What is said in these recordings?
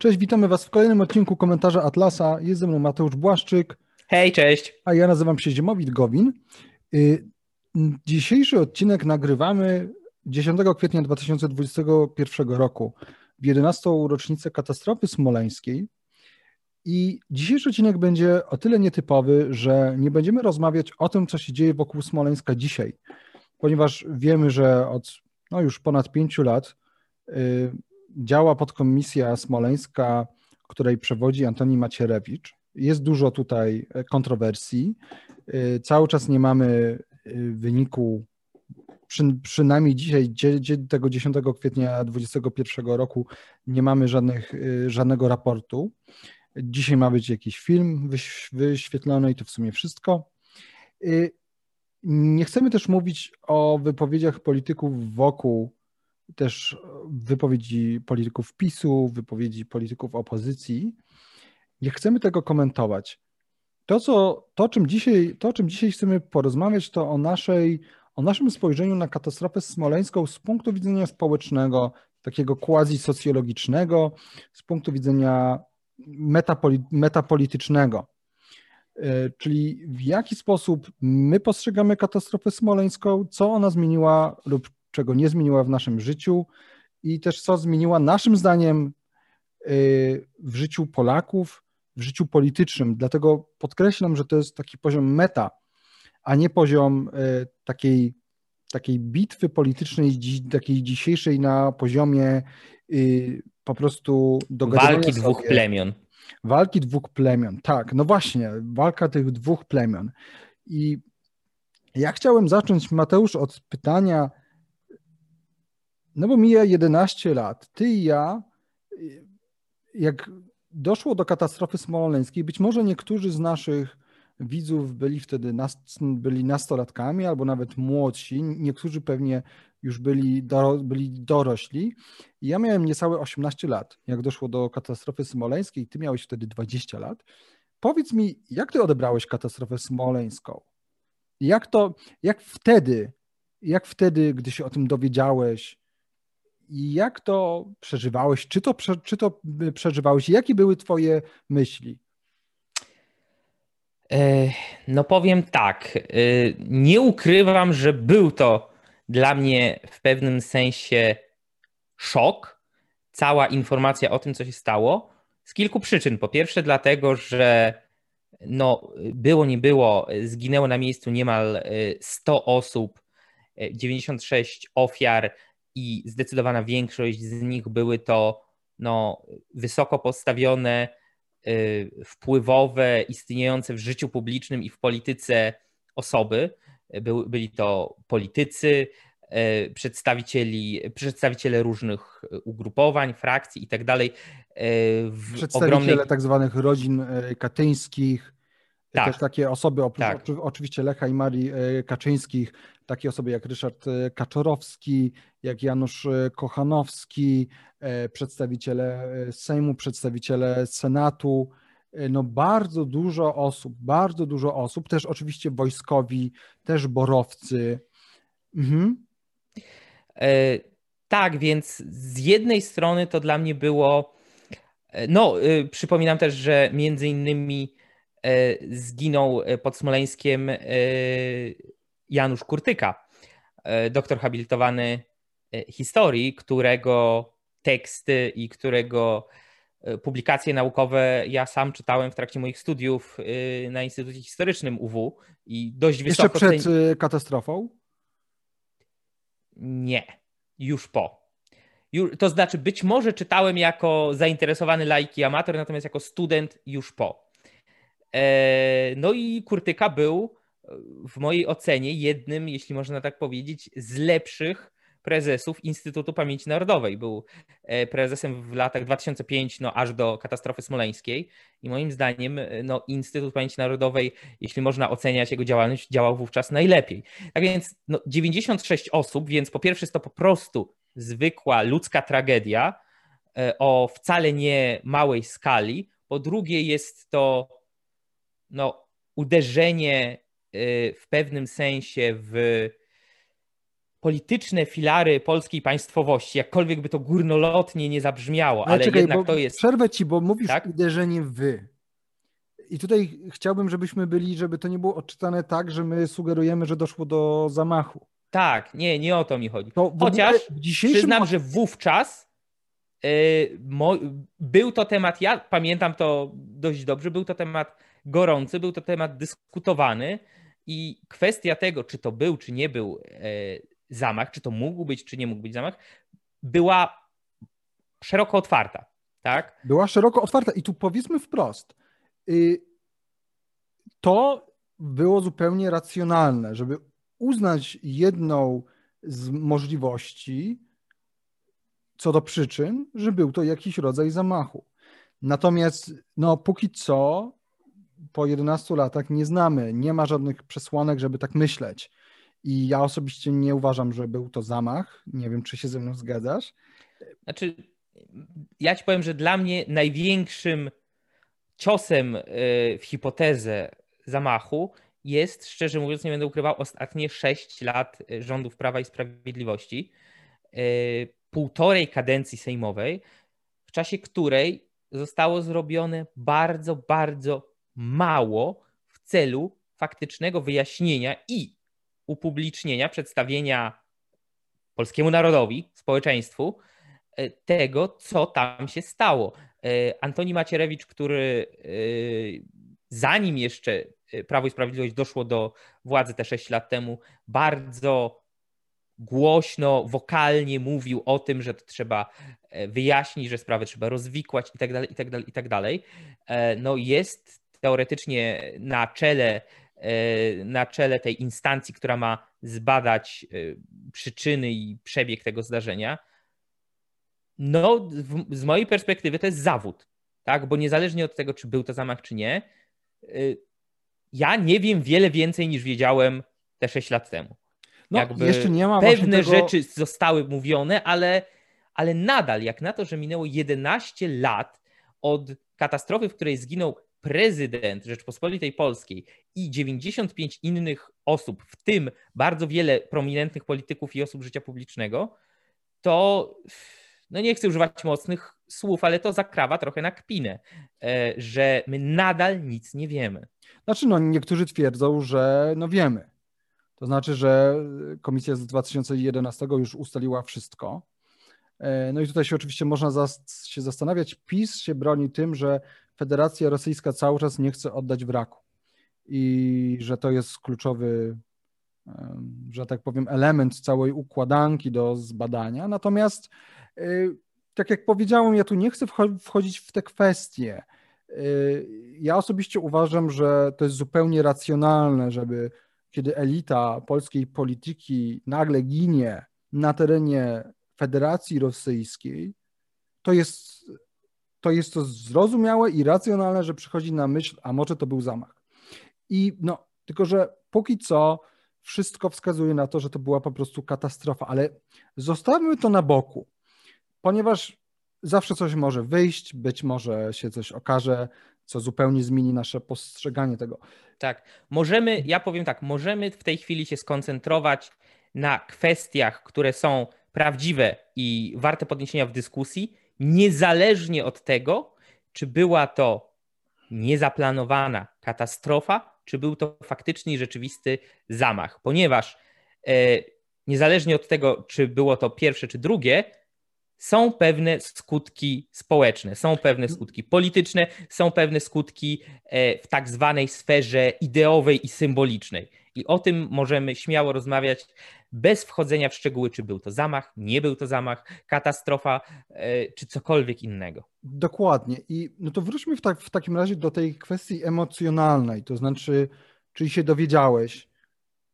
Cześć, witamy Was w kolejnym odcinku komentarza Atlasa. Jest ze mną Mateusz Błaszczyk. Hej, cześć. A ja nazywam się Ziemowit Gowin. Y, dzisiejszy odcinek nagrywamy 10 kwietnia 2021 roku, w 11. rocznicę katastrofy smoleńskiej. I dzisiejszy odcinek będzie o tyle nietypowy, że nie będziemy rozmawiać o tym, co się dzieje wokół Smoleńska dzisiaj, ponieważ wiemy, że od no, już ponad pięciu lat y, działa podkomisja smoleńska, której przewodzi Antoni Macierewicz. Jest dużo tutaj kontrowersji. Y, cały czas nie mamy y, wyniku, przy, przynajmniej dzisiaj, tego 10 kwietnia 2021 roku, nie mamy żadnych, y, żadnego raportu. Dzisiaj ma być jakiś film wyświetlony i to w sumie wszystko. Nie chcemy też mówić o wypowiedziach polityków wokół też wypowiedzi polityków PiSu, wypowiedzi polityków opozycji. Nie chcemy tego komentować. To, co, to, czym dzisiaj, to, czym dzisiaj chcemy porozmawiać, to o, naszej, o naszym spojrzeniu na katastrofę smoleńską z punktu widzenia społecznego, takiego quasi-socjologicznego, z punktu widzenia metapoli, metapolitycznego. E, czyli w jaki sposób my postrzegamy katastrofę smoleńską, co ona zmieniła lub czego nie zmieniła w naszym życiu i też co zmieniła naszym zdaniem y, w życiu Polaków, w życiu politycznym. Dlatego podkreślam, że to jest taki poziom meta, a nie poziom y, takiej, takiej bitwy politycznej, takiej dzisiejszej na poziomie y, po prostu dogadywania Walki sobie. dwóch plemion. Walki dwóch plemion, tak, no właśnie, walka tych dwóch plemion. I ja chciałem zacząć, Mateusz, od pytania, no bo mija 11 lat. Ty i ja, jak doszło do katastrofy smoleńskiej, być może niektórzy z naszych widzów byli wtedy byli nastolatkami albo nawet młodsi, niektórzy pewnie już byli, do, byli dorośli. Ja miałem niecałe 18 lat, jak doszło do katastrofy smoleńskiej, ty miałeś wtedy 20 lat. Powiedz mi, jak ty odebrałeś katastrofę smoleńską? Jak to, jak wtedy, jak wtedy, gdy się o tym dowiedziałeś, jak to przeżywałeś? Czy to, czy to przeżywałeś? Jakie były Twoje myśli? No powiem tak. E, nie ukrywam, że był to dla mnie w pewnym sensie szok. Cała informacja o tym, co się stało, z kilku przyczyn. Po pierwsze, dlatego, że no, było, nie było, zginęło na miejscu niemal 100 osób, 96 ofiar, i zdecydowana większość z nich były to no, wysoko postawione, y, wpływowe, istniejące w życiu publicznym i w polityce osoby. By, byli to politycy, y, przedstawicieli, przedstawiciele różnych ugrupowań, frakcji i tak. Y, przedstawiciele ogromnej... tak zwanych rodzin katyńskich, tak. Też takie osoby, oprócz tak. oczywiście Lecha i Marii e, Kaczyńskich, takie osoby jak Ryszard e, Kaczorowski, jak Janusz e, Kochanowski, przedstawiciele Sejmu, przedstawiciele Senatu, no bardzo dużo osób, bardzo dużo osób, też oczywiście wojskowi, też borowcy. Mhm. E, tak, więc z jednej strony to dla mnie było, no przypominam też, że między innymi zginął e, pod Smoleńskiem e, Janusz Kurtyka, doktor habilitowany historii, którego teksty i którego publikacje naukowe ja sam czytałem w trakcie moich studiów na Instytucie Historycznym UW i dość wysoko... Jeszcze przed katastrofą? Nie, już po. To znaczy, być może czytałem jako zainteresowany laik i amator, natomiast jako student już po. E, no i Kurtyka był w mojej ocenie jednym, jeśli można tak powiedzieć, z lepszych prezesów Instytutu Pamięci Narodowej. Był e, prezesem w latach 2005 no, aż do katastrofy smoleńskiej i moim zdaniem e, no, Instytut Pamięci Narodowej, jeśli można oceniać jego działalność, działał wówczas najlepiej. Tak więc no, 96 osób, więc po pierwsze jest to po prostu zwykła ludzka tragedia o wcale nie małej skali, po drugie jest to no, uderzenie y, w pewnym sensie w polityczne filary polskiej państwowości, jakkolwiek by to górnolotnie nie zabrzmiało, ale, ale czekaj, jednak to jest. Przerwę ci, bo mówisz tak? uderzenie wy. I tutaj chciałbym, żebyśmy byli, żeby to nie było odczytane tak, że my sugerujemy, że doszło do zamachu. Tak, nie, nie o to mi chodzi. To Chociaż dzisiejszym... przyznam, że wówczas yy, mo... był to temat, ja pamiętam to dość dobrze, był to temat gorący, był to temat dyskutowany i kwestia tego, czy to był, czy nie był yy, zamach, czy to mógł być, czy nie mógł być zamach, była szeroko otwarta. Tak? Była szeroko otwarta i tu powiedzmy wprost, y, to było zupełnie racjonalne, żeby uznać jedną z możliwości co do przyczyn, że był to jakiś rodzaj zamachu. Natomiast no, póki co po 11 latach nie znamy, nie ma żadnych przesłanek, żeby tak myśleć. I ja osobiście nie uważam, że był to zamach. Nie wiem, czy się ze mną zgadzasz. Znaczy, ja ci powiem, że dla mnie największym ciosem e, w hipotezę zamachu jest, szczerze mówiąc, nie będę ukrywał, ostatnie 6 lat e, rządów Prawa i Sprawiedliwości, e, półtorej kadencji sejmowej, w czasie której zostało zrobione bardzo, bardzo mało w celu faktycznego wyjaśnienia i upublicznienia, przedstawienia polskiemu narodowi, społeczeństwu e, tego, co tam się stało. Antoni Macierewicz, który zanim jeszcze Prawo i Sprawiedliwość doszło do władzy te 6 lat temu, bardzo głośno, wokalnie mówił o tym, że to trzeba e, wyjaśnić, że sprawę trzeba rozwikłać i tak dalej, i tak dalej, i tak dalej. E, no jest teoretycznie na czele, e, na czele tej instancji, która ma zbadać przyczyny i przebieg tego zdarzenia. No, z mojej perspektywy to jest zawód, tak? Bo niezależnie od tego, czy był to zamach, czy nie, ja nie wiem wiele więcej niż wiedziałem te 6 lat temu. No, Jakby jeszcze nie ma Pewne tego... rzeczy zostały mówione, ale, ale nadal, jak na to, że minęło 11 lat od katastrofy, w której zginął prezydent Rzeczpospolitej Polskiej i 95 innych osób, w tym bardzo wiele prominentnych polityków i osób życia publicznego, to no nie chcę używać mocnych słów, ale to zakrawa trochę na kpinę, e, że my nadal nic nie wiemy. Znaczy, no niektórzy twierdzą, że no wiemy. To znaczy, że komisja z 2011 już ustaliła wszystko. E, no i tutaj się oczywiście można zas się zastanawiać. PiS się broni tym, że Federacja Rosyjska cały czas nie chce oddać wraku i że to jest kluczowy, że tak powiem, element całej układanki do zbadania. Natomiast, e, tak jak powiedziałem, ja tu nie chcę wchodzić w te kwestie. Y, ja osobiście uważam, że to jest zupełnie racjonalne, żeby kiedy elita polskiej polityki nagle ginie na terenie Federacji Rosyjskiej, to jest, to jest to zrozumiałe i racjonalne, że przychodzi na myśl, a może to był zamach. I no, tylko że póki co wszystko wskazuje na to, że to była po prostu katastrofa, ale zostawmy to na boku, ponieważ zawsze coś może wyjść, być może się coś okaże, co zupełnie zmieni nasze postrzeganie tego. Tak, możemy, ja powiem tak, możemy w tej chwili się skoncentrować na kwestiach, które są prawdziwe i warte podniesienia w dyskusji, niezależnie od tego, czy była to niezaplanowana katastrofa, czy był to faktyczny i rzeczywisty zamach, ponieważ e, niezależnie od tego, czy było to pierwsze czy drugie, są pewne skutki społeczne, są pewne skutki polityczne, są pewne skutki e, w tak zwanej sferze ideowej i symbolicznej. I o tym możemy śmiało rozmawiać bez wchodzenia w szczegóły, czy był to zamach, nie był to zamach, katastrofa, e, czy cokolwiek innego. Dokładnie. I no to wróćmy w, tak, w takim razie do tej kwestii emocjonalnej, to znaczy, czyli się dowiedziałeś,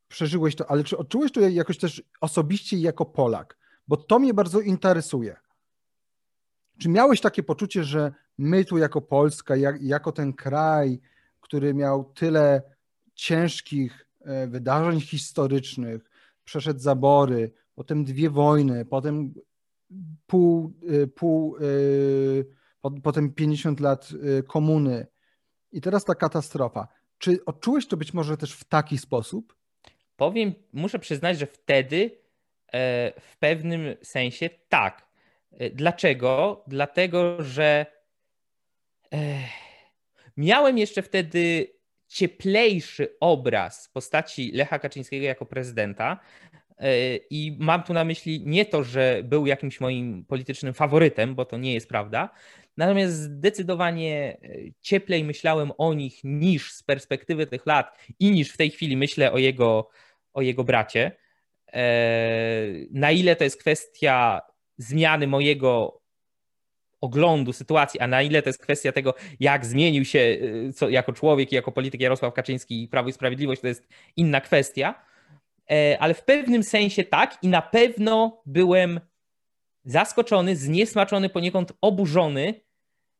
przeżyłeś to, ale czy odczułeś to jakoś też osobiście jako Polak? Bo to mnie bardzo interesuje. Czy miałeś takie poczucie, że my tu jako Polska, jak, jako ten kraj, który miał tyle ciężkich e, wydarzeń historycznych, przeszedł zabory, potem dwie wojny, potem pół, e, pół e, potem 50 lat komuny i teraz ta katastrofa. Czy odczułeś to być może też w taki sposób? Powiem, muszę przyznać, że wtedy w pewnym sensie tak. Dlaczego? Dlatego, że miałem jeszcze wtedy cieplejszy obraz postaci Lecha Kaczyńskiego jako prezydenta. E, I mam tu na myśli nie to, że był jakimś moim politycznym faworytem, bo to nie jest prawda. Natomiast zdecydowanie e, cieplej myślałem o nich niż z perspektywy tych lat i niż w tej chwili myślę o jego, o jego bracie. E, na ile to jest kwestia zmiany mojego oglądu sytuacji, a na ile to jest kwestia tego, jak zmienił się y, co, jako człowiek i jako polityk Jarosław Kaczyński i Prawo i Sprawiedliwość, to jest inna kwestia. E, ale w pewnym sensie tak i na pewno byłem zaskoczony, zniesmaczony, poniekąd oburzony,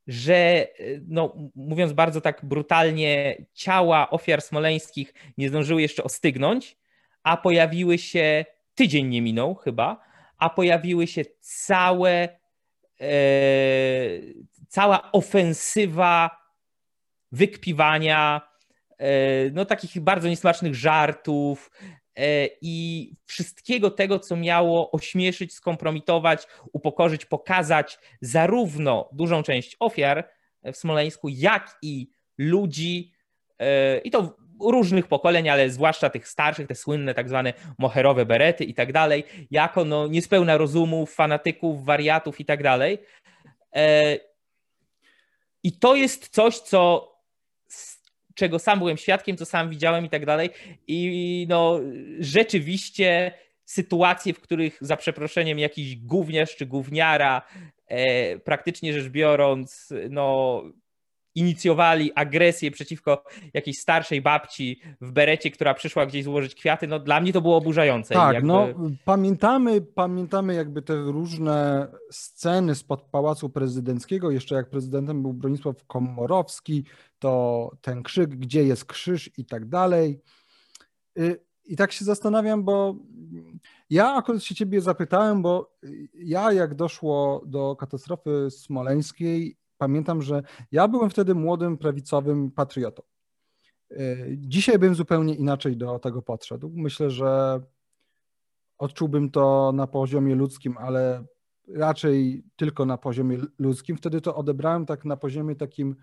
że no, mówiąc bardzo tak brutalnie, ciała ofiar smoleńskich nie zdążyły jeszcze ostygnąć, a pojawiły się, tydzień nie minął chyba, a pojawiły się całe E, cała ofensywa wykpiwania, e, no takich bardzo niesmacznych żartów e, i wszystkiego tego, co miało ośmieszyć, skompromitować, upokorzyć, pokazać zarówno dużą część ofiar w Smoleńsku, jak i ludzi, i to różnych pokoleń, ale zwłaszcza tych starszych, te słynne tak zwane moherowe berety i tak dalej, jako no, niespełna rozumów, fanatyków, wariatów i tak dalej. E, I to jest coś, co czego sam byłem świadkiem, co sam widziałem i tak dalej. I no, rzeczywiście sytuacje, w których za przeproszeniem jakiś gówniarz czy gówniara, e, praktycznie rzecz biorąc, no, inicjowali agresję przeciwko jakiejś starszej babci w berecie, która przyszła gdzieś złożyć kwiaty, no dla mnie to było oburzające. Tak, jakby... no pamiętamy, pamiętamy jakby te różne sceny spod Pałacu Prezydenckiego, jeszcze jak prezydentem był Bronisław Komorowski, to ten krzyk, gdzie jest krzyż i tak dalej. Y, I tak się zastanawiam, bo ja akurat się ciebie zapytałem, bo ja jak doszło do katastrofy smoleńskiej pamiętam, że ja byłem wtedy młodym prawicowym patriotą. E, dzisiaj bym zupełnie inaczej do tego podszedł. Myślę, że odczułbym to na poziomie ludzkim, ale raczej tylko na poziomie ludzkim. Wtedy to odebrałem tak na poziomie takim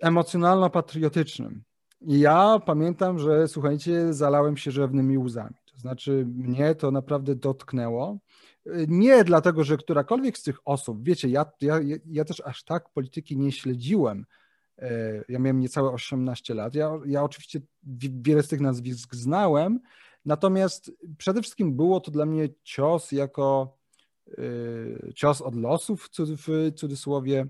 emocjonalno-patriotycznym. I ja pamiętam, że słuchajcie, zalałem się rzewnymi łzami. To znaczy, mnie to naprawdę dotknęło. Nie dlatego, że którakolwiek z tych osób, wiecie, ja, ja, ja też aż tak polityki nie śledziłem. E, ja miałem niecałe 18 lat. Ja, ja oczywiście wiele z tych nazwisk znałem, natomiast przede wszystkim było to dla mnie cios jako e, cios od losów w cudzysłowie,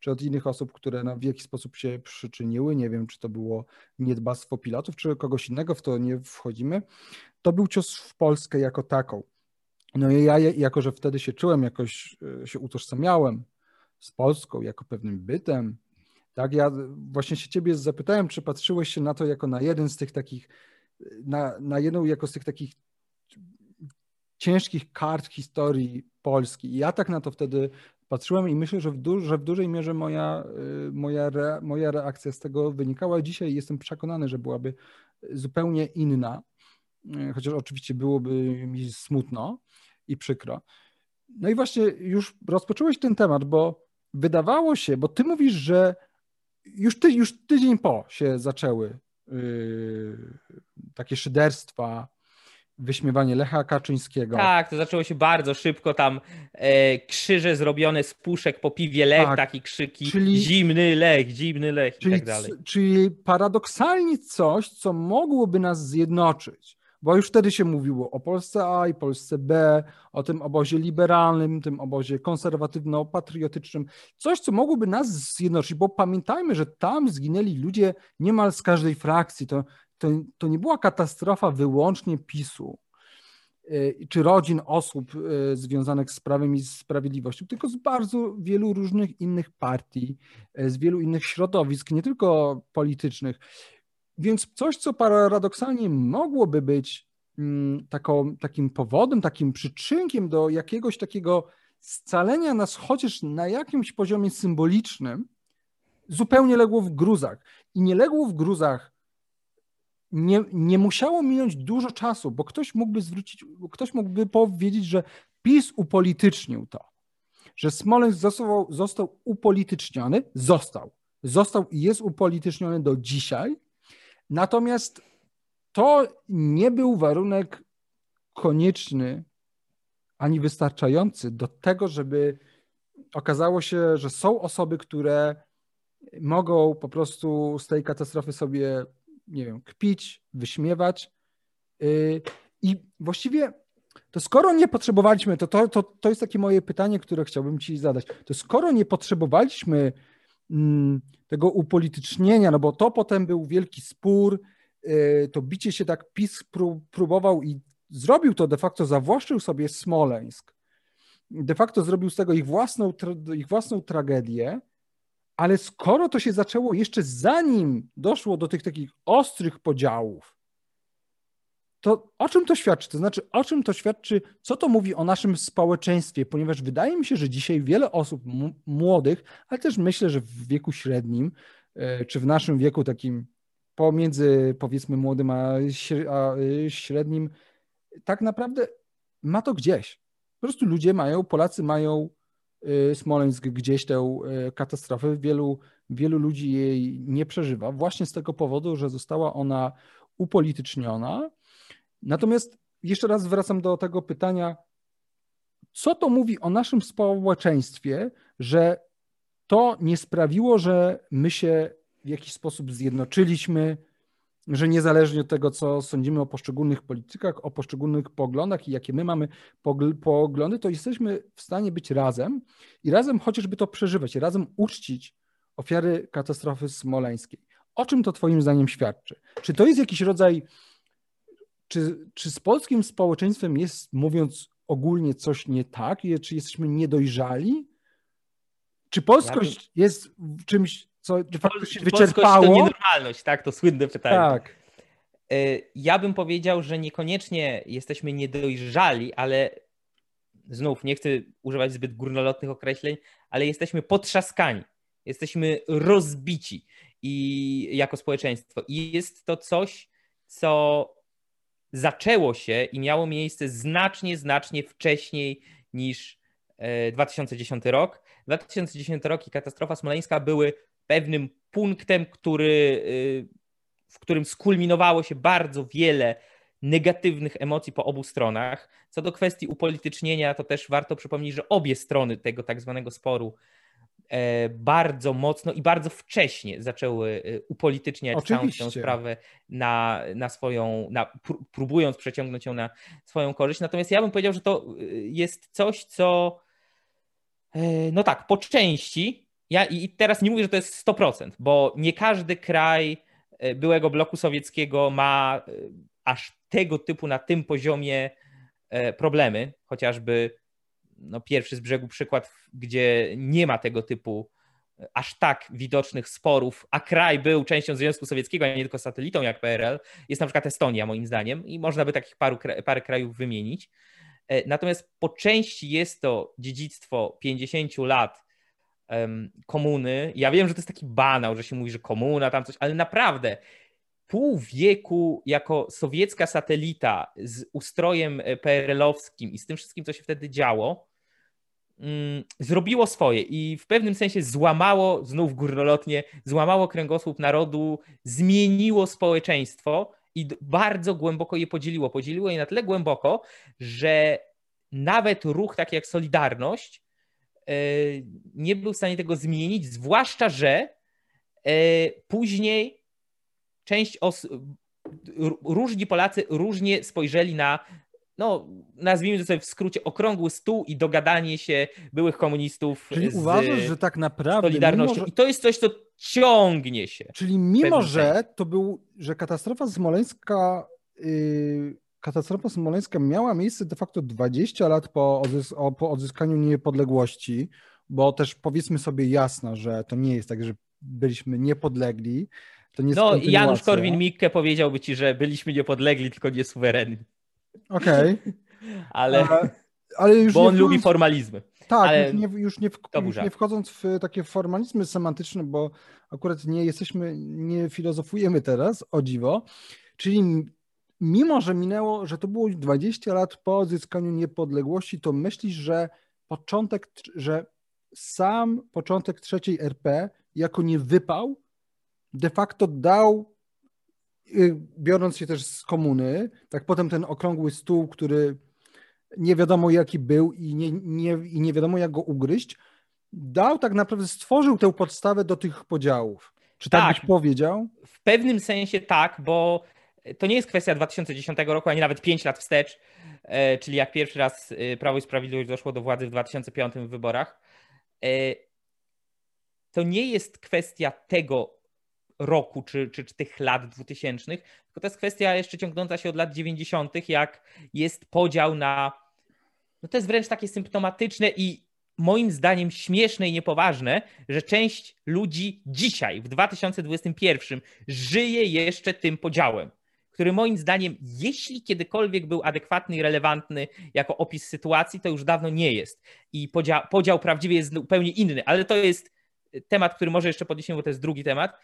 czy od innych osób, które no, w jakiś sposób się przyczyniły. Nie wiem, czy to było niedbactwo pilotów, czy kogoś innego, w to nie wchodzimy. To był cios w Polskę jako taką. No i ja, jako że wtedy się czułem, jakoś e, się utożsamiałem z Polską jako pewnym bytem, tak, ja właśnie się ciebie zapytałem, czy patrzyłeś się na to jako na jeden z tych takich, na, na jedną jako z tych takich ciężkich kart historii Polski. I ja tak na to wtedy patrzyłem i myślę, że w, du że w dużej mierze moja, e, moja, re moja reakcja z tego wynikała. Dzisiaj jestem przekonany, że byłaby zupełnie inna, chociaż oczywiście byłoby mi smutno, i przykro. No i właśnie już rozpocząłeś ten temat, bo wydawało się, bo ty mówisz, że już, ty, już tydzień po się zaczęły yy, takie szyderstwa, wyśmiewanie Lecha Kaczyńskiego. Tak, to zaczęło się bardzo szybko, tam e, krzyże zrobione z puszek po piwie Lech, tak, takie krzyki, czyli, zimny Lech, zimny Lech czyli, i tak dalej. Czyli paradoksalnie coś, co mogłoby nas zjednoczyć, bo już wtedy się mówiło o Polsce A i Polsce B, o tym obozie liberalnym, tym obozie konserwatywno-patriotycznym, coś, co mogłoby nas zjednoczyć, bo pamiętajmy, że tam zginęli ludzie niemal z każdej frakcji. To, to, to nie była katastrofa wyłącznie PiSu y, czy rodzin osób y, związanych z prawem i sprawiedliwością, tylko z bardzo wielu różnych innych partii, y, z wielu innych środowisk, nie tylko politycznych. Więc coś, co paradoksalnie mogłoby być mm, taką, takim powodem, takim przyczynkiem do jakiegoś takiego scalenia nas chociaż na jakimś poziomie symbolicznym, zupełnie legło w gruzach. I nie legło w gruzach nie, nie musiało minąć dużo czasu, bo ktoś mógłby zwrócić, ktoś mógłby powiedzieć, że PiS upolitycznił to, że Smoleńsk został, został upolityczniony, został, został i jest upolityczniony do dzisiaj, natomiast to nie był warunek konieczny ani wystarczający do tego, żeby okazało się, że są osoby, które mogą po prostu z tej katastrofy sobie, nie wiem, kpić, wyśmiewać. Y, I właściwie to skoro nie potrzebowaliśmy, to, to, to, to jest takie moje pytanie, które chciałbym Ci zadać. To skoro nie potrzebowaliśmy tego upolitycznienia, no bo to potem był wielki spór, y, to bicie się tak PiS próbował i zrobił to de facto, zawłaszczył sobie Smoleńsk. De facto zrobił z tego ich własną, ich własną tragedię, ale skoro to się zaczęło jeszcze zanim doszło do tych takich ostrych podziałów, to o czym to świadczy? To znaczy, o czym to świadczy, co to mówi o naszym społeczeństwie? Ponieważ wydaje mi się, że dzisiaj wiele osób młodych, ale też myślę, że w wieku średnim, e, czy w naszym wieku takim pomiędzy powiedzmy młodym a e, średnim, tak naprawdę ma to gdzieś. Po prostu ludzie mają, Polacy mają y, Smoleńsk gdzieś tę katastrofę. Wielu, wielu ludzi jej nie przeżywa właśnie z tego powodu, że została ona upolityczniona. Natomiast jeszcze raz wracam do tego pytania, co to mówi o naszym społeczeństwie, że to nie sprawiło, że my się w jakiś sposób zjednoczyliśmy, że niezależnie od tego, co sądzimy o poszczególnych politykach, o poszczególnych poglądach i jakie my mamy poglądy, to jesteśmy w stanie być razem i razem chociażby to przeżywać, razem uczcić ofiary katastrofy smoleńskiej. O czym to Twoim zdaniem świadczy? Czy to jest jakiś rodzaj, czy, czy z polskim społeczeństwem jest, mówiąc ogólnie, coś nie tak? Czy jesteśmy niedojrzali? Czy polskość jest czymś co się wyczerpało. To nienormalność, tak? To słynne pytanie. Tak. E, ja bym powiedział, że niekoniecznie jesteśmy niedojrzali, ale znów nie chcę używać zbyt górnolotnych określeń, ale jesteśmy potrzaskani. Jesteśmy rozbici i jako społeczeństwo. I jest to coś, co zaczęło się i miało miejsce znacznie, znacznie wcześniej niż 2010 e, rok. 2010 rok i katastrofa smoleńska były pewnym punktem, który, y, w którym skulminowało się bardzo wiele negatywnych emocji po obu stronach. Co do kwestii upolitycznienia, to też warto przypomnieć, że obie strony tego tak zwanego sporu bardzo mocno i bardzo wcześnie zaczęły y, upolityczniać Oczywiście. całą tę sprawę na, na swoją, na, próbując przeciągnąć ją na swoją korzyść. Natomiast ja bym powiedział, że to y, jest coś, co e, no tak, po części ja i teraz nie mówię, że to jest 100%, bo nie każdy kraj e, byłego bloku sowieckiego ma e, aż tego typu na tym poziomie e, problemy, chociażby no, pierwszy z brzegu przykład, gdzie nie ma tego typu aż tak widocznych sporów, a kraj był częścią Związku Sowieckiego, a nie tylko satelitą jak PRL, jest na przykład Estonia moim zdaniem i można by takich paru, parę krajów wymienić. Natomiast po części jest to dziedzictwo 50 lat komuny. Ja wiem, że to jest taki banał, że się mówi, że komuna, tam coś, ale naprawdę pół wieku jako sowiecka satelita z ustrojem e, PRL-owskim i z tym wszystkim, co się wtedy działo, zrobiło swoje i w pewnym sensie złamało, znów górnolotnie, złamało kręgosłup narodu, zmieniło społeczeństwo i bardzo głęboko je podzieliło. Podzieliło je na tyle głęboko, że nawet ruch taki jak Solidarność E, nie był w stanie tego zmienić, zwłaszcza, że e, później część osób, różni Polacy różnie spojrzeli na, no nazwijmy to sobie w skrócie, okrągły stół i dogadanie się byłych komunistów Czyli z uważasz, że tak naprawdę Solidarnością. Mimo, że... I to jest coś, co ciągnie się. Czyli mimo, że to był, że katastrofa smoleńska yy, katastrofa smoleńska miała miejsce de facto 20 lat po, po odzyskaniu niepodległości, bo też powiedzmy sobie jasno, że to nie jest tak, że byliśmy niepodlegli. To nie no, Janusz Korwin-Mikke powiedziałby ci, że byliśmy niepodlegli, tylko nie suwerenni. Okej. Okay. ale, ale już bo on lubi formalizmy. Tak, ale już, nie, już, nie w, już nie wchodząc w takie formalizmy semantyczne, bo akurat nie jesteśmy, nie filozofujemy teraz, o dziwo, Czyli mimo, że minęło, że to było 20 lat po odzyskaniu niepodległości, to myślisz, że początek, że sam początek trzeciej RP jako nie wypał, de facto dał, biorąc się też z komuny, tak potem ten okrągły stół, który nie wiadomo jaki był i nie, nie, i nie wiadomo jak go ugryźć, dał tak naprawdę, stworzył tę podstawę do tych podziałów. Czy tak, tak byś powiedział? W pewnym sensie tak, bo to nie jest kwestia 2010 roku, ani nawet 5 lat wstecz, e, czyli jak pierwszy raz e, Prawo i Sprawiedliwość doszło do władzy w 2005 wyborach. E, to nie jest kwestia tego roku czy, czy, czy tych lat 2000, tylko to jest kwestia jeszcze ciągnąca się od lat 90., jak jest podział na. No to jest wręcz takie symptomatyczne i moim zdaniem śmieszne i niepoważne, że część ludzi dzisiaj, w 2021, żyje jeszcze tym podziałem który moim zdaniem, jeśli kiedykolwiek był adekwatny i relevantny jako opis sytuacji, to już dawno nie jest. I podział, podział prawdziwie jest zupełnie inny, ale to jest temat, który może jeszcze podniesiemy, bo to jest drugi temat.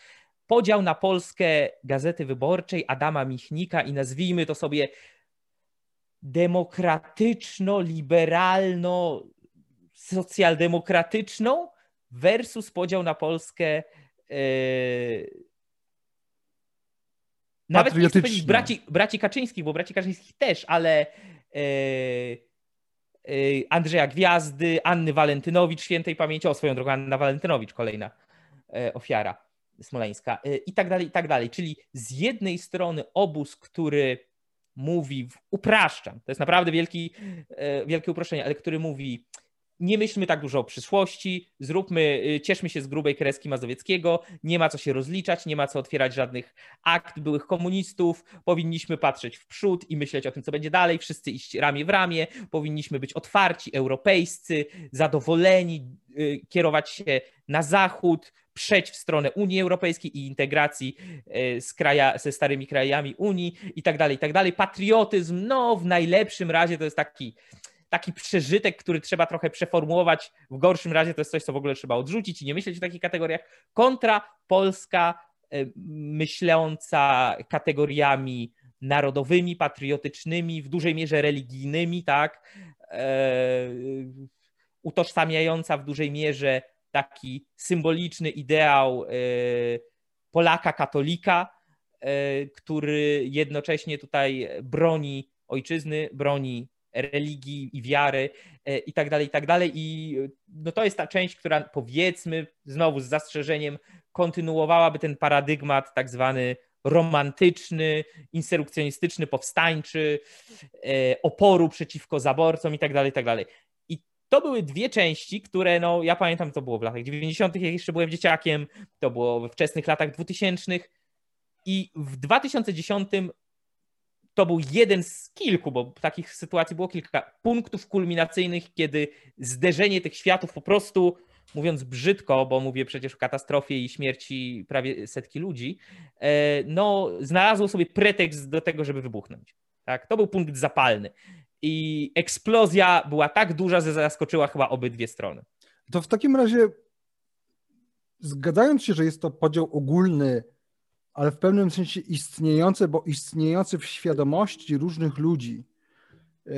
Podział na Polskę Gazety Wyborczej Adama Michnika i nazwijmy to sobie demokratyczno-liberalno socjaldemokratyczną versus podział na Polskę yy, nawet nie chcę powiedzieć braci, braci Kaczyńskich, bo braci Kaczyńskich też, ale yy, yy, Andrzeja Gwiazdy, Anny Walentynowicz, świętej pamięci, o swoją drogą Anna Walentynowicz, kolejna ofiara smoleńska i tak dalej, i tak dalej. Czyli z jednej strony obóz, który mówi, upraszczam, to jest naprawdę wielki, wielkie uproszczenie, ale który mówi, nie myślmy tak dużo o przyszłości, zróbmy, y, cieszmy się z grubej kreski Mazowieckiego, nie ma co się rozliczać, nie ma co otwierać żadnych akt byłych komunistów, powinniśmy patrzeć w przód i myśleć o tym, co będzie dalej, wszyscy iść ramię w ramię, powinniśmy być otwarci, europejscy, zadowoleni, y, kierować się na zachód, przejść w stronę Unii Europejskiej i integracji y, z kraja, ze starymi krajami Unii i tak dalej, i tak dalej. Patriotyzm, no w najlepszym razie to jest taki taki przeżytek, który trzeba trochę przeformułować. W gorszym razie to jest coś, co w ogóle trzeba odrzucić i nie myśleć w takich kategoriach. Kontra Polska e, myśląca kategoriami narodowymi, patriotycznymi, w dużej mierze religijnymi, tak? E, utożsamiająca w dużej mierze taki symboliczny ideał e, Polaka katolika, który jednocześnie tutaj broni ojczyzny, broni religii i wiary e, i tak dalej, i tak dalej. I no to jest ta część, która powiedzmy znowu z zastrzeżeniem kontynuowałaby ten paradygmat tak zwany romantyczny, insurrekcjonistyczny, powstańczy, e, oporu przeciwko zaborcom i tak dalej, i tak dalej. I to były dwie części, które, no ja pamiętam, to było w latach 90., jak jeszcze byłem dzieciakiem, to było we wczesnych latach 2000 i w 2010 to był jeden z kilku, bo takich sytuacji było kilka punktów kulminacyjnych, kiedy zderzenie tych światów po prostu, mówiąc brzydko, bo mówię przecież o katastrofie i śmierci prawie setki ludzi, e, no, znalazło sobie pretekst do tego, żeby wybuchnąć. Tak? To był punkt zapalny. I eksplozja była tak duża, że zaskoczyła chyba obydwie strony. To w takim razie, zgadzając się, że jest to podział ogólny ale w pewnym sensie istniejące, bo istniejące w świadomości różnych ludzi, e,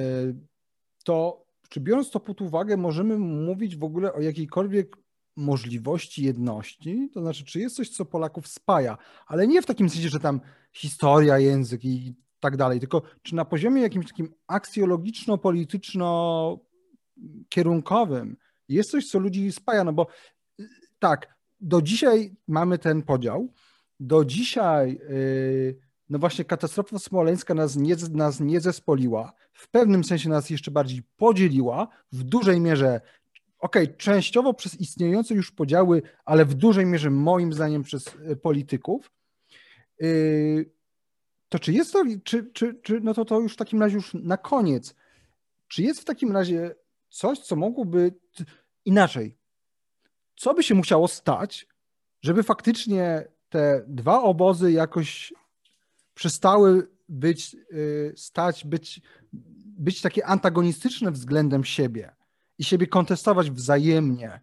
to czy biorąc to pod uwagę, możemy mówić w ogóle o jakiejkolwiek możliwości jedności? To znaczy, czy jest coś, co Polaków spaja, ale nie w takim sensie, że tam historia, język i tak dalej, tylko czy na poziomie jakimś takim aksjologiczno-polityczno-kierunkowym jest coś, co ludzi spaja? No bo tak, do dzisiaj mamy ten podział, do dzisiaj, y, no właśnie katastrofa smoleńska nas nie, nas nie zespoliła, w pewnym sensie nas jeszcze bardziej podzieliła, w dużej mierze, okej, okay, częściowo przez istniejące już podziały, ale w dużej mierze moim zdaniem przez y, polityków, y, to czy jest to, czy, czy, czy, no to to już w takim razie już na koniec, czy jest w takim razie coś, co mogłoby inaczej, co by się musiało stać, żeby faktycznie te dwa obozy jakoś przestały być, y, stać, być, być takie antagonistyczne względem siebie i siebie kontestować wzajemnie.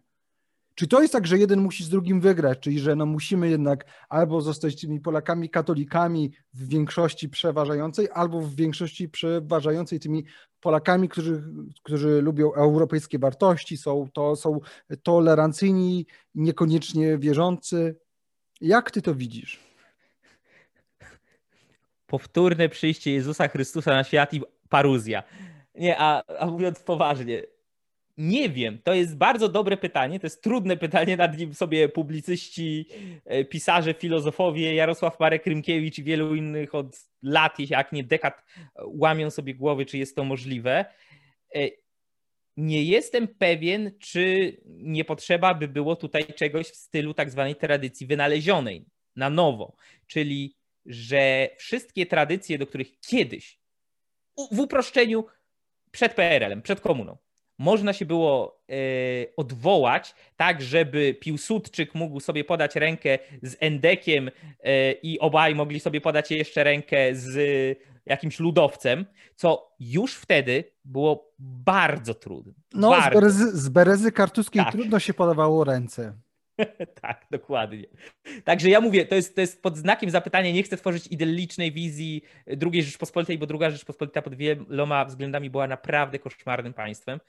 Czy to jest tak, że jeden musi z drugim wygrać, czyli że no musimy jednak albo zostać tymi Polakami katolikami w większości przeważającej, albo w większości przeważającej tymi Polakami, którzy, którzy lubią europejskie wartości, są, to, są tolerancyjni, niekoniecznie wierzący. Jak ty to widzisz? Powtórne przyjście Jezusa Chrystusa na świat i paruzja. Nie, a, a mówiąc poważnie, nie wiem, to jest bardzo dobre pytanie, to jest trudne pytanie, nad nim sobie publicyści, e, pisarze, filozofowie, Jarosław Marek Rymkiewicz i wielu innych od lat, jak nie dekad, łamią sobie głowy, czy jest to możliwe. Nie jestem pewien, czy nie potrzeba by było tutaj czegoś w stylu tak zwanej tradycji wynalezionej, na nowo, czyli że wszystkie tradycje, do których kiedyś w uproszczeniu przed PRL-em, przed komuną, można się było e, odwołać, tak żeby Piłsudczyk mógł sobie podać rękę z Endekiem e, i obaj mogli sobie podać jeszcze rękę z jakimś ludowcem, co już wtedy było bardzo trudne. No, bardzo. Z, berezy, z berezy kartuskiej tak. trudno się podawało ręce. tak, dokładnie. Także ja mówię, to jest, to jest pod znakiem zapytania, nie chcę tworzyć idyllicznej wizji II Rzeczpospolitej, bo druga Rzeczpospolita pod wieloma względami była naprawdę koszmarnym państwem.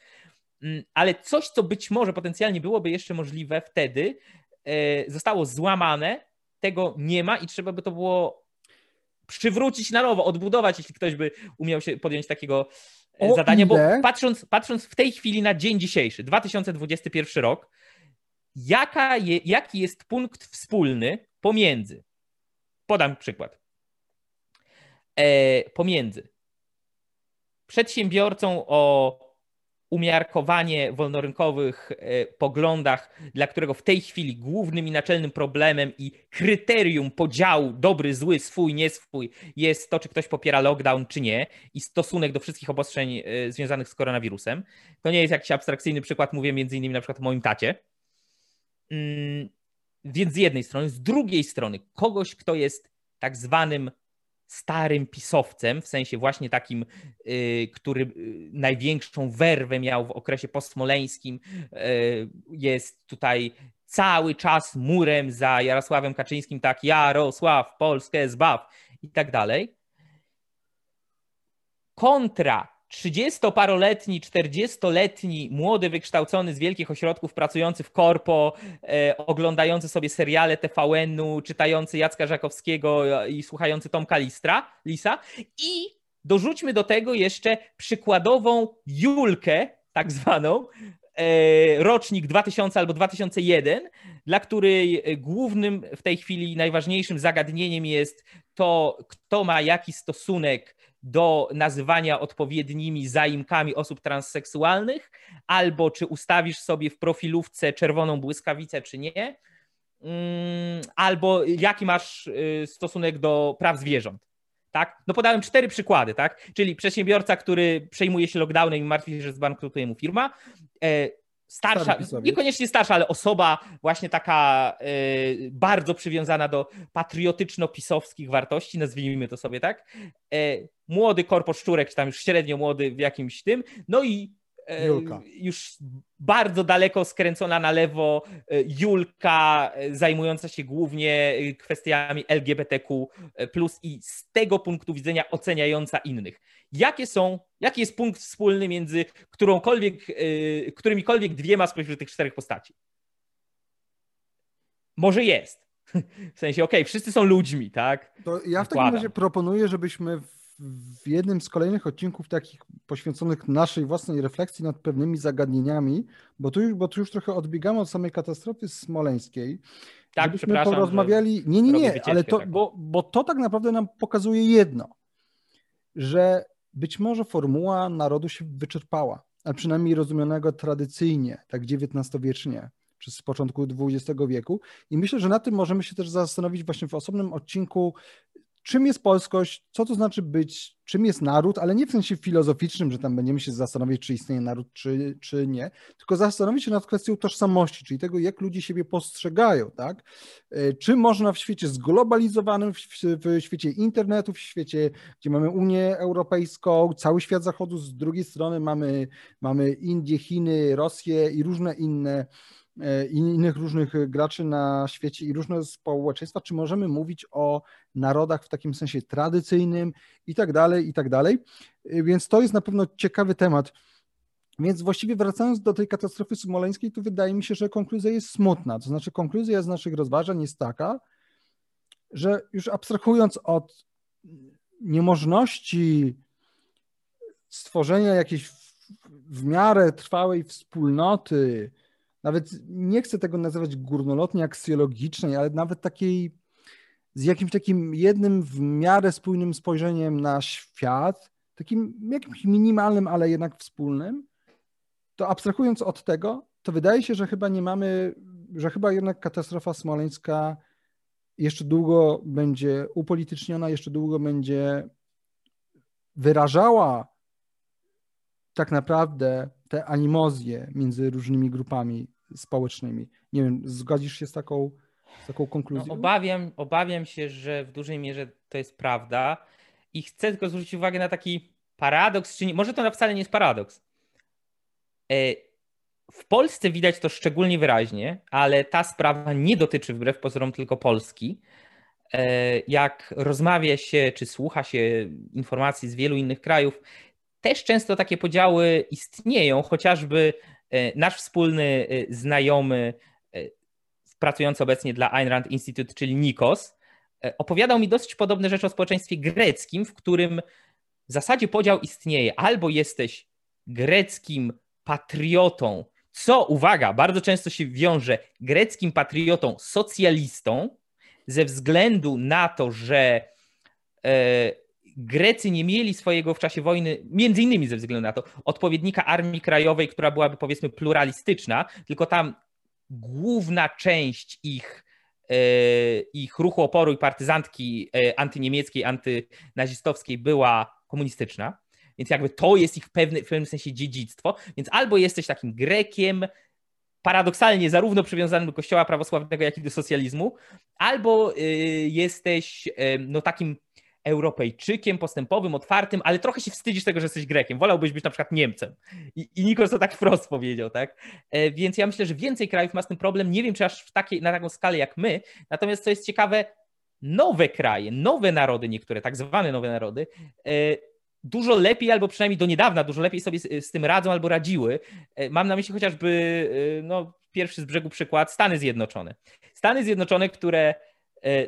Mm, ale coś, co być może potencjalnie byłoby jeszcze możliwe wtedy, e, zostało złamane, tego nie ma i trzeba by to było przywrócić na nowo, odbudować, jeśli ktoś by umiał się podjąć takiego e, o zadania, ile? bo patrząc, patrząc w tej chwili na dzień dzisiejszy, 2021 rok, jaka je, jaki jest punkt wspólny pomiędzy, podam przykład, e, pomiędzy przedsiębiorcą o umiarkowanie wolnorynkowych e, poglądach, dla którego w tej chwili głównym i naczelnym problemem i kryterium podziału dobry, zły, swój, nie swój jest to, czy ktoś popiera lockdown, czy nie i stosunek do wszystkich obostrzeń e, związanych z koronawirusem. To nie jest jakiś abstrakcyjny przykład, mówię między innymi na przykład o moim tacie, więc z jednej strony, z drugiej strony, kogoś, kto jest tak zwanym starym pisowcem, w sensie właśnie takim, y, który y, największą werwę miał w okresie postmoleńskim, y, jest tutaj cały czas murem za Jarosławem Kaczyńskim, tak, Jarosław, Polskę zbaw i tak dalej. Kontra 30-paroletni, 40-letni, młody, wykształcony z wielkich ośrodków, pracujący w korpo, e, oglądający sobie seriale TVN-u, czytający Jacka Żakowskiego i słuchający Tomka Listra, Lisa. I dorzućmy do tego jeszcze przykładową Julkę, tak zwaną, e, rocznik 2000 albo 2001, dla której głównym w tej chwili najważniejszym zagadnieniem jest to, kto ma jaki stosunek do nazywania odpowiednimi zaimkami osób transseksualnych, albo czy ustawisz sobie w profilówce czerwoną błyskawicę, czy nie, mm, albo jaki masz y, stosunek do praw zwierząt. Tak? No podałem cztery przykłady, tak? Czyli przedsiębiorca, który przejmuje się lockdownem i martwi się, że zbankrutuje mu firma, e, starsza, niekoniecznie starsza, ale osoba właśnie taka y, bardzo przywiązana do patriotyczno-pisowskich wartości, nazwijmy to sobie tak, y, młody korpo szczurek, czy tam już średnio młody w jakimś tym, no i Julka. już bardzo daleko skręcona na lewo Julka, zajmująca się głównie kwestiami LGBTQ, i z tego punktu widzenia oceniająca innych jakie są, jaki jest punkt wspólny między którąkolwiek, którymikolwiek dwiema spośród tych czterech postaci? Może jest. W sensie, okej, okay, wszyscy są ludźmi, tak? To ja w takim razie proponuję, żebyśmy w jednym z kolejnych odcinków takich poświęconych naszej własnej refleksji nad pewnymi zagadnieniami, bo tu już, bo tu już trochę odbiegamy od samej katastrofy smoleńskiej, tak, żebyśmy porozmawiali, nie, nie, nie, ale to, tak. bo, bo to tak naprawdę nam pokazuje jedno, że być może formuła narodu się wyczerpała, a przynajmniej rozumianego tradycyjnie, tak XIX-wiecznie, przez początku XX wieku. I myślę, że na tym możemy się też zastanowić właśnie w osobnym odcinku czym jest polskość, co to znaczy być, czym jest naród, ale nie w sensie filozoficznym, że tam będziemy się zastanawiać, czy istnieje naród, czy, czy nie, tylko zastanowić się nad kwestią tożsamości, czyli tego, jak ludzie siebie postrzegają, tak? E, czy można w świecie zglobalizowanym, w, w świecie internetu, w świecie, gdzie mamy Unię Europejską, cały świat zachodu, z drugiej strony mamy, mamy Indie, Chiny, Rosję i różne inne innych różnych graczy na świecie i różne społeczeństwa, czy możemy mówić o narodach w takim sensie tradycyjnym i tak dalej, i tak dalej. E, więc to jest na pewno ciekawy temat. Więc właściwie wracając do tej katastrofy smoleńskiej, to wydaje mi się, że konkluzja jest smutna. To znaczy, konkluzja z naszych rozważań jest taka, że już abstrahując od niemożności stworzenia jakiejś w miarę trwałej wspólnoty, nawet nie chcę tego nazywać górnolotnie aksjologicznej, ale nawet takiej z jakimś takim jednym w miarę spójnym spojrzeniem na świat, takim jakimś minimalnym, ale jednak wspólnym, to abstrahując od tego, to wydaje się, że chyba nie mamy, że chyba jednak katastrofa smoleńska jeszcze długo będzie upolityczniona, jeszcze długo będzie wyrażała tak naprawdę te animozje między różnymi grupami społecznymi. Nie wiem, zgodzisz się z taką, z taką konkluzją? No, obawiam, obawiam się, że w dużej mierze to jest prawda i chcę tylko zwrócić uwagę na taki paradoks, czy nie, może to wcale nie jest paradoks. E, w Polsce widać to szczególnie wyraźnie, ale ta sprawa nie dotyczy wbrew pozorom tylko Polski. E, jak rozmawia się czy słucha się informacji z wielu innych krajów, też często takie podziały istnieją, chociażby e, nasz wspólny e, znajomy pracujący obecnie dla Ayn Rand Institute, czyli Nikos, opowiadał mi dosyć podobne rzeczy o społeczeństwie greckim, w którym w zasadzie podział istnieje. Albo jesteś greckim patriotą, co uwaga, bardzo często się wiąże greckim patriotą socjalistą, ze względu na to, że e, Grecy nie mieli swojego w czasie wojny, między innymi ze względu na to, odpowiednika armii krajowej, która byłaby powiedzmy pluralistyczna, tylko tam główna część ich, e, ich ruchu oporu i partyzantki e, antyniemieckiej, antynazistowskiej była komunistyczna. Więc jakby to jest ich w, pewnym w pewnym sensie dziedzictwo. Więc albo jesteś takim Grekiem, paradoksalnie zarówno przywiązanym do kościoła prawosławnego, jak i do socjalizmu, albo y, jesteś no, takim Europejczykiem, postępowym, otwartym, ale trochę się wstydzisz tego, że jesteś Grekiem. Wolałbyś być na przykład Niemcem. I, i Nikos to tak wprost powiedział, tak? E, więc ja myślę, że więcej krajów ma z tym problem. Nie wiem, czy aż w takiej, na taką skalę jak my. Natomiast co jest ciekawe, nowe kraje, nowe narody, niektóre tak zwane nowe narody, e, dużo lepiej, albo przynajmniej do niedawna dużo lepiej sobie z, z tym radzą albo radziły. E, mam na myśli chociażby no, pierwszy z brzegu przykład Stany Zjednoczone. Stany Zjednoczone, które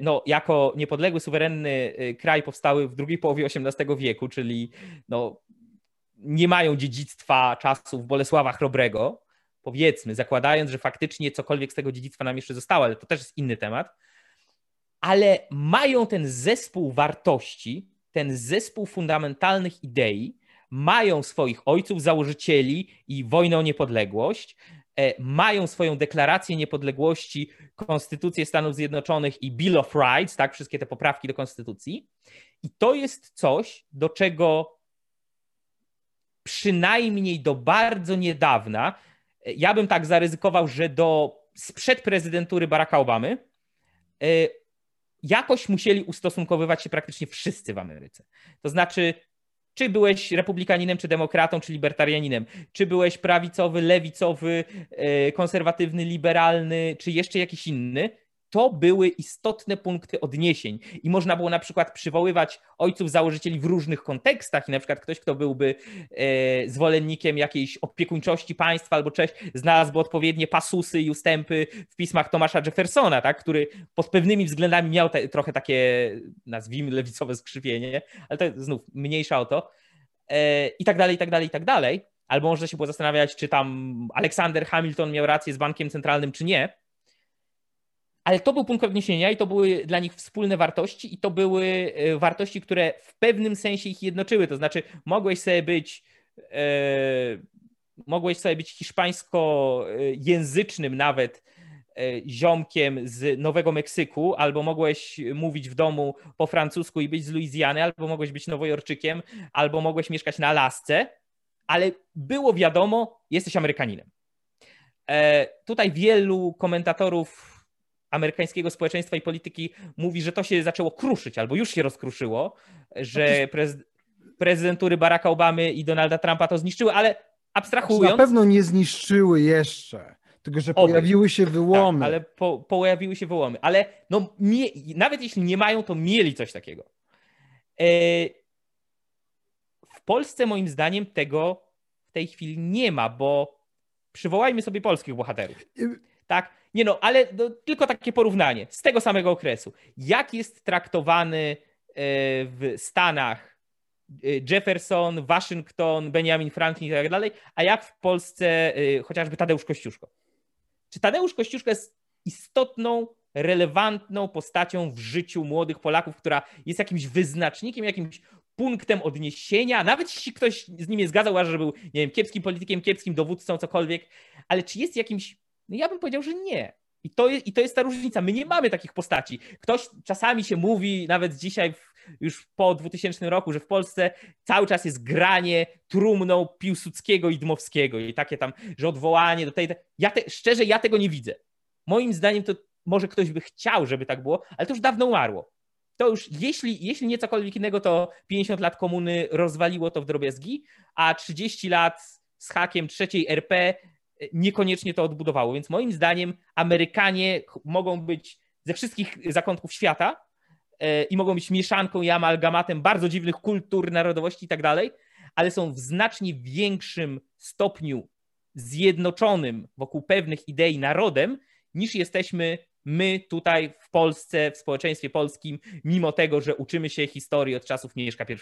no, jako niepodległy, suwerenny kraj powstały w drugiej połowie XVIII wieku, czyli no, nie mają dziedzictwa czasów Bolesława Chrobrego, powiedzmy, zakładając, że faktycznie cokolwiek z tego dziedzictwa nam jeszcze zostało, ale to też jest inny temat, ale mają ten zespół wartości, ten zespół fundamentalnych idei mają swoich ojców, założycieli i wojnę o niepodległość, e, mają swoją deklarację niepodległości, Konstytucję Stanów Zjednoczonych i Bill of Rights, tak, wszystkie te poprawki do Konstytucji. I to jest coś, do czego przynajmniej do bardzo niedawna, e, ja bym tak zaryzykował, że do sprzed prezydentury Baracka Obamy, e, jakoś musieli ustosunkowywać się praktycznie wszyscy w Ameryce. To znaczy, czy byłeś republikaninem, czy demokratą, czy libertarianinem, czy byłeś prawicowy, lewicowy, e, konserwatywny, liberalny, czy jeszcze jakiś inny, to były istotne punkty odniesień i można było na przykład przywoływać ojców założycieli w różnych kontekstach i na przykład ktoś, kto byłby e, zwolennikiem jakiejś opiekuńczości państwa albo cześć, znalazłby odpowiednie pasusy i ustępy w pismach Tomasza Jeffersona, tak, który pod pewnymi względami miał te, trochę takie, nazwijmy, lewicowe skrzywienie, ale to znów mniejsza o to e, i tak dalej, i tak dalej, i tak dalej. Albo można się było zastanawiać, czy tam Aleksander Hamilton miał rację z bankiem centralnym, czy nie ale to był punkt odniesienia i to były dla nich wspólne wartości i to były e, wartości, które w pewnym sensie ich jednoczyły. To znaczy, mogłeś sobie być. E, mogłeś sobie być hiszpańskojęzycznym nawet e, ziomkiem z Nowego Meksyku, albo mogłeś mówić w domu po francusku i być z Luizjany, albo mogłeś być Nowojorczykiem, albo mogłeś mieszkać na Alasce, ale było wiadomo, jesteś Amerykaninem. Tutaj wielu komentatorów amerykańskiego społeczeństwa i polityki mówi, że to się zaczęło kruszyć, albo już się rozkruszyło, że prez, prezydentury Baracka Obamy i Donalda Trumpa to zniszczyły, ale abstrahując... Na pewno nie zniszczyły jeszcze. Tylko, że Oby. pojawiły się wyłomy. Tak, ale po, pojawiły się wyłomy. Ale no, mie, nawet jeśli nie mają, to mieli coś takiego. E, w Polsce moim zdaniem tego w tej chwili nie ma, bo przywołajmy sobie polskich bohaterów. Tak? Nie no, ale no, tylko takie porównanie z tego samego okresu. Jak jest traktowany e, w Stanach e, Jefferson, Waszyngton, Benjamin Franklin i tak dalej, a jak w Polsce e, chociażby Tadeusz Kościuszko. Czy Tadeusz Kościuszko jest istotną, relevantną postacią w życiu młodych Polaków, która jest jakimś wyznacznikiem, jakimś punktem odniesienia, nawet jeśli ktoś z nim nie zgadzał, że był, nie wiem, kiepskim politykiem, kiepskim dowódcą, cokolwiek, ale czy jest jakimś, no ja bym powiedział, że nie. I to, jest, I to jest ta różnica. My nie mamy takich postaci. Ktoś czasami się mówi, nawet dzisiaj, już po 2000 roku, że w Polsce cały czas jest granie trumną Piłsudskiego i Dmowskiego i takie tam, że odwołanie do tej. Ja te, szczerze, ja tego nie widzę. Moim zdaniem to może ktoś by chciał, żeby tak było, ale to już dawno umarło to już jeśli, jeśli nie cokolwiek innego, to 50 lat komuny rozwaliło to w drobiazgi, a 30 lat z hakiem trzeciej RP niekoniecznie to odbudowało. Więc moim zdaniem Amerykanie mogą być ze wszystkich zakątków świata e, i mogą być mieszanką i amalgamatem bardzo dziwnych kultur, narodowości i tak dalej, ale są w znacznie większym stopniu zjednoczonym wokół pewnych idei narodem, niż jesteśmy my tutaj w Polsce, w społeczeństwie polskim, mimo tego, że uczymy się historii od czasów Mieszka I.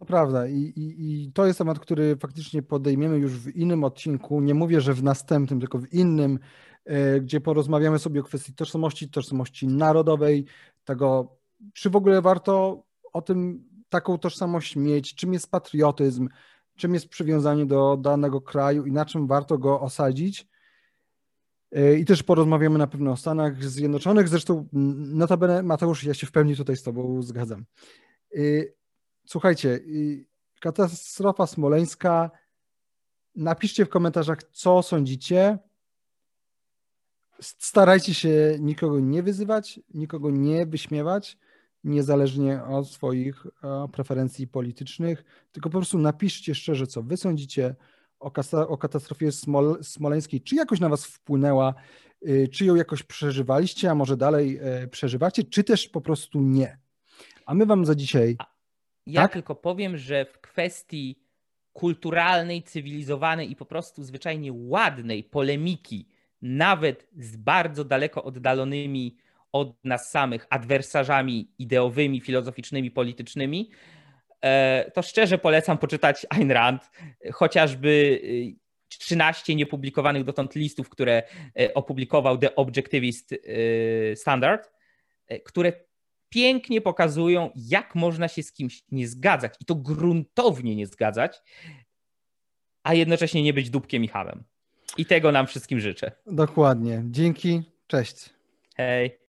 To prawda I, i, i to jest temat, który faktycznie podejmiemy już w innym odcinku. Nie mówię, że w następnym, tylko w innym, e, gdzie porozmawiamy sobie o kwestii tożsamości, tożsamości narodowej, tego, czy w ogóle warto o tym taką tożsamość mieć, czym jest patriotyzm, czym jest przywiązanie do danego kraju i na czym warto go osadzić. E, I też porozmawiamy na pewno o Stanach Zjednoczonych. Zresztą, notabene, Mateusz, ja się w pełni tutaj z Tobą zgadzam. Słuchajcie, katastrofa smoleńska. Napiszcie w komentarzach, co sądzicie. Starajcie się nikogo nie wyzywać, nikogo nie wyśmiewać, niezależnie od swoich e, preferencji politycznych, tylko po prostu napiszcie szczerze, co wy sądzicie o, katastrofie smol, smoleńskiej, czy jakoś na Was wpłynęła, y, czy ją jakoś przeżywaliście, a może dalej e, przeżywacie, czy też po prostu nie. A my Wam za dzisiaj. Ja tak? tylko powiem, że w kwestii kulturalnej, cywilizowanej i po prostu zwyczajnie ładnej polemiki, nawet z bardzo daleko oddalonymi od nas samych adwersarzami ideowymi, filozoficznymi, politycznymi, E, to szczerze polecam poczytać Ayn Rand, chociażby 13 y, niepublikowanych dotąd listów, które e, opublikował The Objectivist Standard, e, które pięknie pokazują, jak można się z kimś nie zgadzać i to gruntownie nie zgadzać, a jednocześnie nie być dupkiem i hamem. I tego nam wszystkim życzę. Dokładnie. Dzięki. Cześć. Hej.